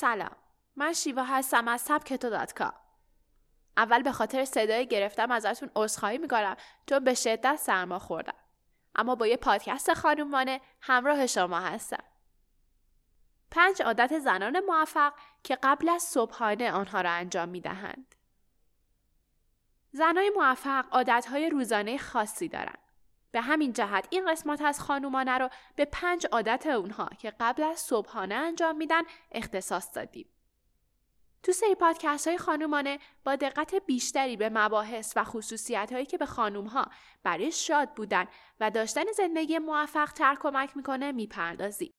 سلام. من شیوا هستم از سبکتو دات اول به خاطر صدای گرفتم ازتون عذرخواهی می‌کنم. چون به شدت سرما خوردم. اما با یه پادکست خانومانه همراه شما هستم. پنج عادت زنان موفق که قبل از صبحانه آنها را انجام می دهند. زنای موفق عادتهای روزانه خاصی دارند. به همین جهت این قسمت از خانومانه رو به پنج عادت اونها که قبل از صبحانه انجام میدن اختصاص دادیم. تو سری پادکست های خانومانه با دقت بیشتری به مباحث و خصوصیت هایی که به خانوم ها برای شاد بودن و داشتن زندگی موفق تر کمک می‌کنه می‌پردازیم.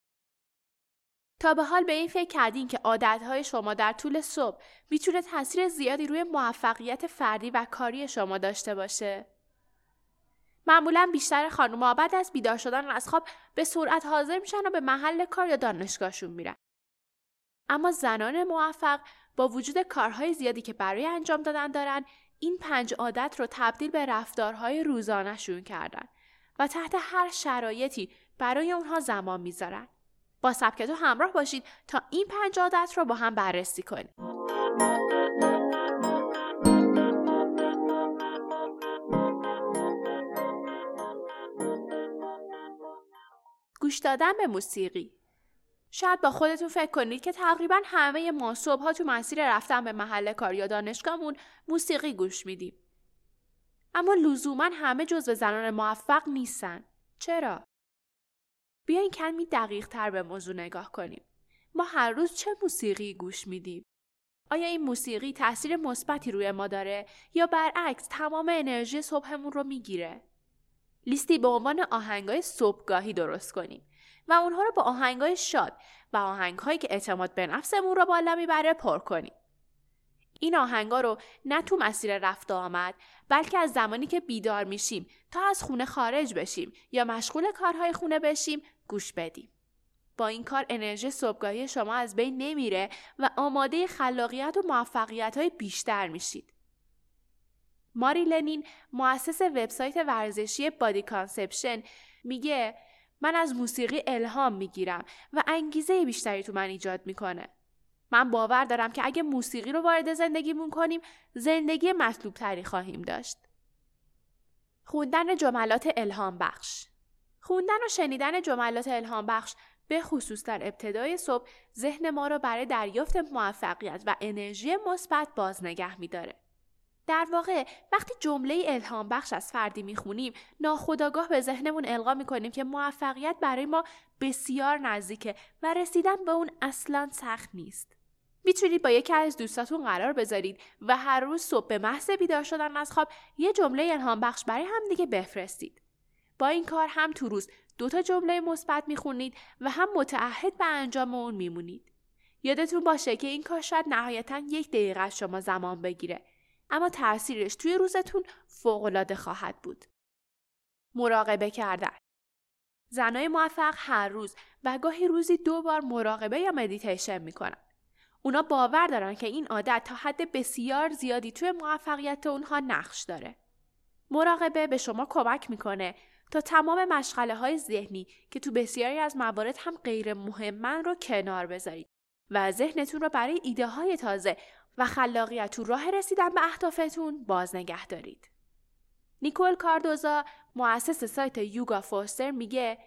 تا به حال به این فکر کردین که عادتهای شما در طول صبح می‌تونه تاثیر زیادی روی موفقیت فردی و کاری شما داشته باشه؟ معمولا بیشتر خانوما بعد از بیدار شدن از خواب به سرعت حاضر میشن و به محل کار یا دانشگاهشون میرن. اما زنان موفق با وجود کارهای زیادی که برای انجام دادن دارن این پنج عادت رو تبدیل به رفتارهای روزانهشون کردن و تحت هر شرایطی برای اونها زمان می‌ذارن. با سبکتو همراه باشید تا این پنج عادت رو با هم بررسی کنیم. گوش دادن به موسیقی شاید با خودتون فکر کنید که تقریبا همه ما صبحها تو مسیر رفتن به محل کار یا دانشگاهمون موسیقی گوش میدیم. اما لزوما همه جزو زنان موفق نیستن. چرا؟ بیاین کمی دقیق تر به موضوع نگاه کنیم. ما هر روز چه موسیقی گوش میدیم؟ آیا این موسیقی تاثیر مثبتی روی ما داره یا برعکس تمام انرژی صبحمون رو می‌گیره؟ لیستی به عنوان آهنگای صبحگاهی درست کنیم و اونها رو با آهنگای شاد و آهنگهایی که اعتماد به نفسمون رو بالا می‌بره پر کنیم. این آهنگا رو نه تو مسیر رفت آمد بلکه از زمانی که بیدار میشیم تا از خونه خارج بشیم یا مشغول کارهای خونه بشیم گوش بدیم. با این کار انرژی صبحگاهی شما از بین نمیره و آماده خلاقیت و موفقیت های بیشتر میشید. ماری لنین مؤسس وبسایت ورزشی Body Conception میگه من از موسیقی الهام می‌گیرم و انگیزه بیشتری تو من ایجاد می‌کنه. من باور دارم که اگه موسیقی رو وارد زندگیمون کنیم زندگی مطلوب تری خواهیم داشت. خوندن جملات الهام بخش خوندن و شنیدن جملات الهام بخش به خصوص در ابتدای صبح ذهن ما را برای دریافت موفقیت و انرژی مثبت باز نگه میداره. در واقع وقتی جمله الهام بخش از فردی می‌خونیم ناخداگاه به ذهنمون القا می‌کنیم که موفقیت برای ما بسیار نزدیکه و رسیدن به اون اصلا سخت نیست. می‌تونید با یکی از دوستاتون قرار بذارید و هر روز صبح به محض بیدار شدن از خواب یه جمله الهام بخش برای همدیگه بفرستید. با این کار هم تو روز دو تا جمله مثبت می‌خونید و هم متعهد به انجام اون میمونید. یادتون باشه که این کار شاید نهایتا یک دقیقه از شما زمان بگیره اما تاثیرش توی روزتون فوقالعاده خواهد بود. مراقبه کردن زنای موفق هر روز و گاهی روزی دو بار مراقبه یا مدیتیشن می‌کنن. اونا باور دارن که این عادت تا حد بسیار زیادی توی موفقیت اونها نقش داره. مراقبه به شما کمک می‌کنه تا تمام مشغله های ذهنی که تو بسیاری از موارد هم غیر مهمن رو کنار بذارید و ذهنتون رو برای ایده های تازه و خلاقیت تو راه رسیدن به اهدافتون باز نگه دارید. نیکول کاردوزا مؤسس سایت Yoga Foster میگه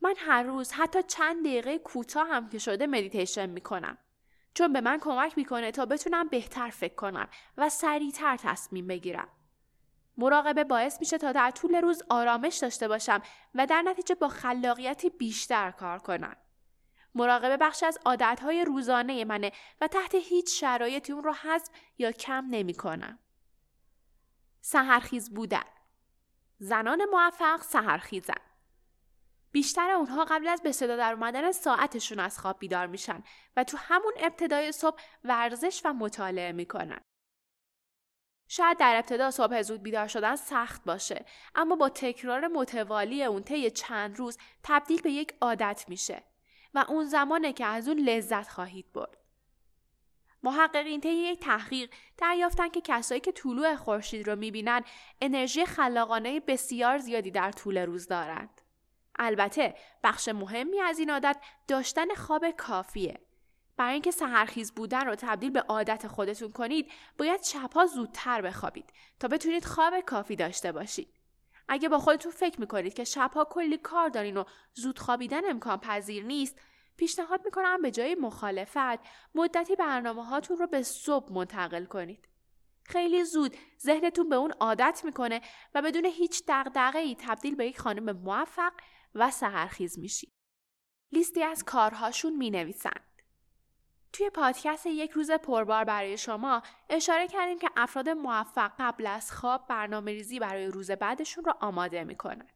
من هر روز حتی چند دقیقه کوتاه هم که شده مدیتیشن می‌کنم. چون به من کمک می‌کنه تا بتونم بهتر فکر کنم و سریعتر تصمیم بگیرم. مراقبه باعث میشه تا در طول روز آرامش داشته باشم و در نتیجه با خلاقیتی بیشتر کار کنم. مراقبه بخش از عادتهای روزانه منه و تحت هیچ شرایطی اون رو حذف یا کم نمی کنم. سهرخیز بودن زنان موفق سهرخیزن. بیشتر اونها قبل از به صدا در اومدن ساعتشون از خواب بیدار میشن و تو همون ابتدای صبح ورزش و مطالعه می‌کنن. شاید در ابتدا صبح زود بیدار شدن سخت باشه اما با تکرار متوالی اون طی چند روز تبدیل به یک عادت میشه و اون زمانه که از اون لذت خواهید برد. محققین طی یک تحقیق دریافتن که کسایی که طلوع خورشید رو می‌بینن انرژی خلاقانه بسیار زیادی در طول روز دارند. البته بخش مهمی از این عادت داشتن خواب کافیه. برای اینکه سهرخیز بودن رو تبدیل به عادت خودتون کنید باید شبها زودتر بخوابید تا بتونید خواب کافی داشته باشید اگه با خودتون فکر می‌کنید که شبها کلی کار دارین و زود خوابیدن امکان پذیر نیست پیشنهاد می‌کنم به جای مخالفت مدتی برنامه هاتون رو به صبح منتقل کنید خیلی زود ذهنتون به اون عادت می‌کنه و بدون هیچ دغدغه ای تبدیل به یک خانم موفق و سهرخیز میشید لیستی از کارهاشون می نویسن. توی پادکست یک روز پربار برای شما اشاره کردیم که افراد موفق قبل از خواب برنامه ریزی برای روز بعدشون رو آماده می‌کنن.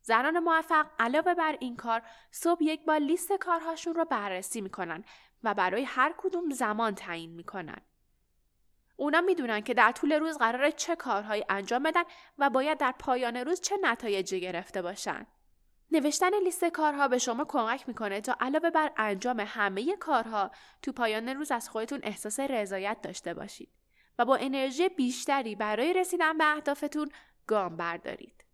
زنان موفق علاوه بر این کار صبح یک بار لیست کارهاشون رو بررسی می‌کنن و برای هر کدوم زمان تعیین می‌کنن. اونا می‌دونن که در طول روز قراره چه کارهایی انجام بدن و باید در پایان روز چه نتایجی گرفته باشن. نوشتن لیست کارها به شما کمک می‌کنه تا علاوه بر انجام همه کارها تو پایان روز از خودتون احساس رضایت داشته باشید و با انرژی بیشتری برای رسیدن به اهدافتون گام بردارید.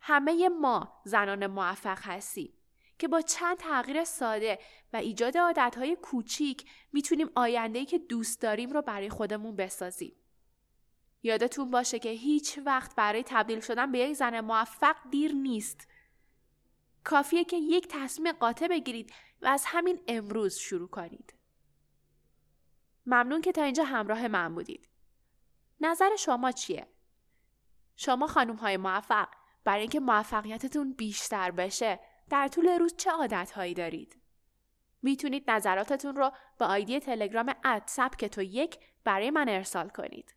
همه ما زنان موفق هستیم که با چند تغییر ساده و ایجاد عادتهای کوچیک می‌تونیم آینده‌ای که دوست داریم رو برای خودمون بسازیم. یادتون باشه که هیچ وقت برای تبدیل شدن به یک زن موفق دیر نیست. کافیه که یک تصمیم قاطع بگیرید و از همین امروز شروع کنید. ممنون که تا اینجا همراه من بودید. نظر شما چیه؟ شما خانم های موفق برای اینکه موفقیتتون بیشتر بشه در طول روز چه عادت هایی دارید؟ می‌تونید نظراتتون رو به آیدی تلگرام اد سبک تو یک برای من ارسال کنید.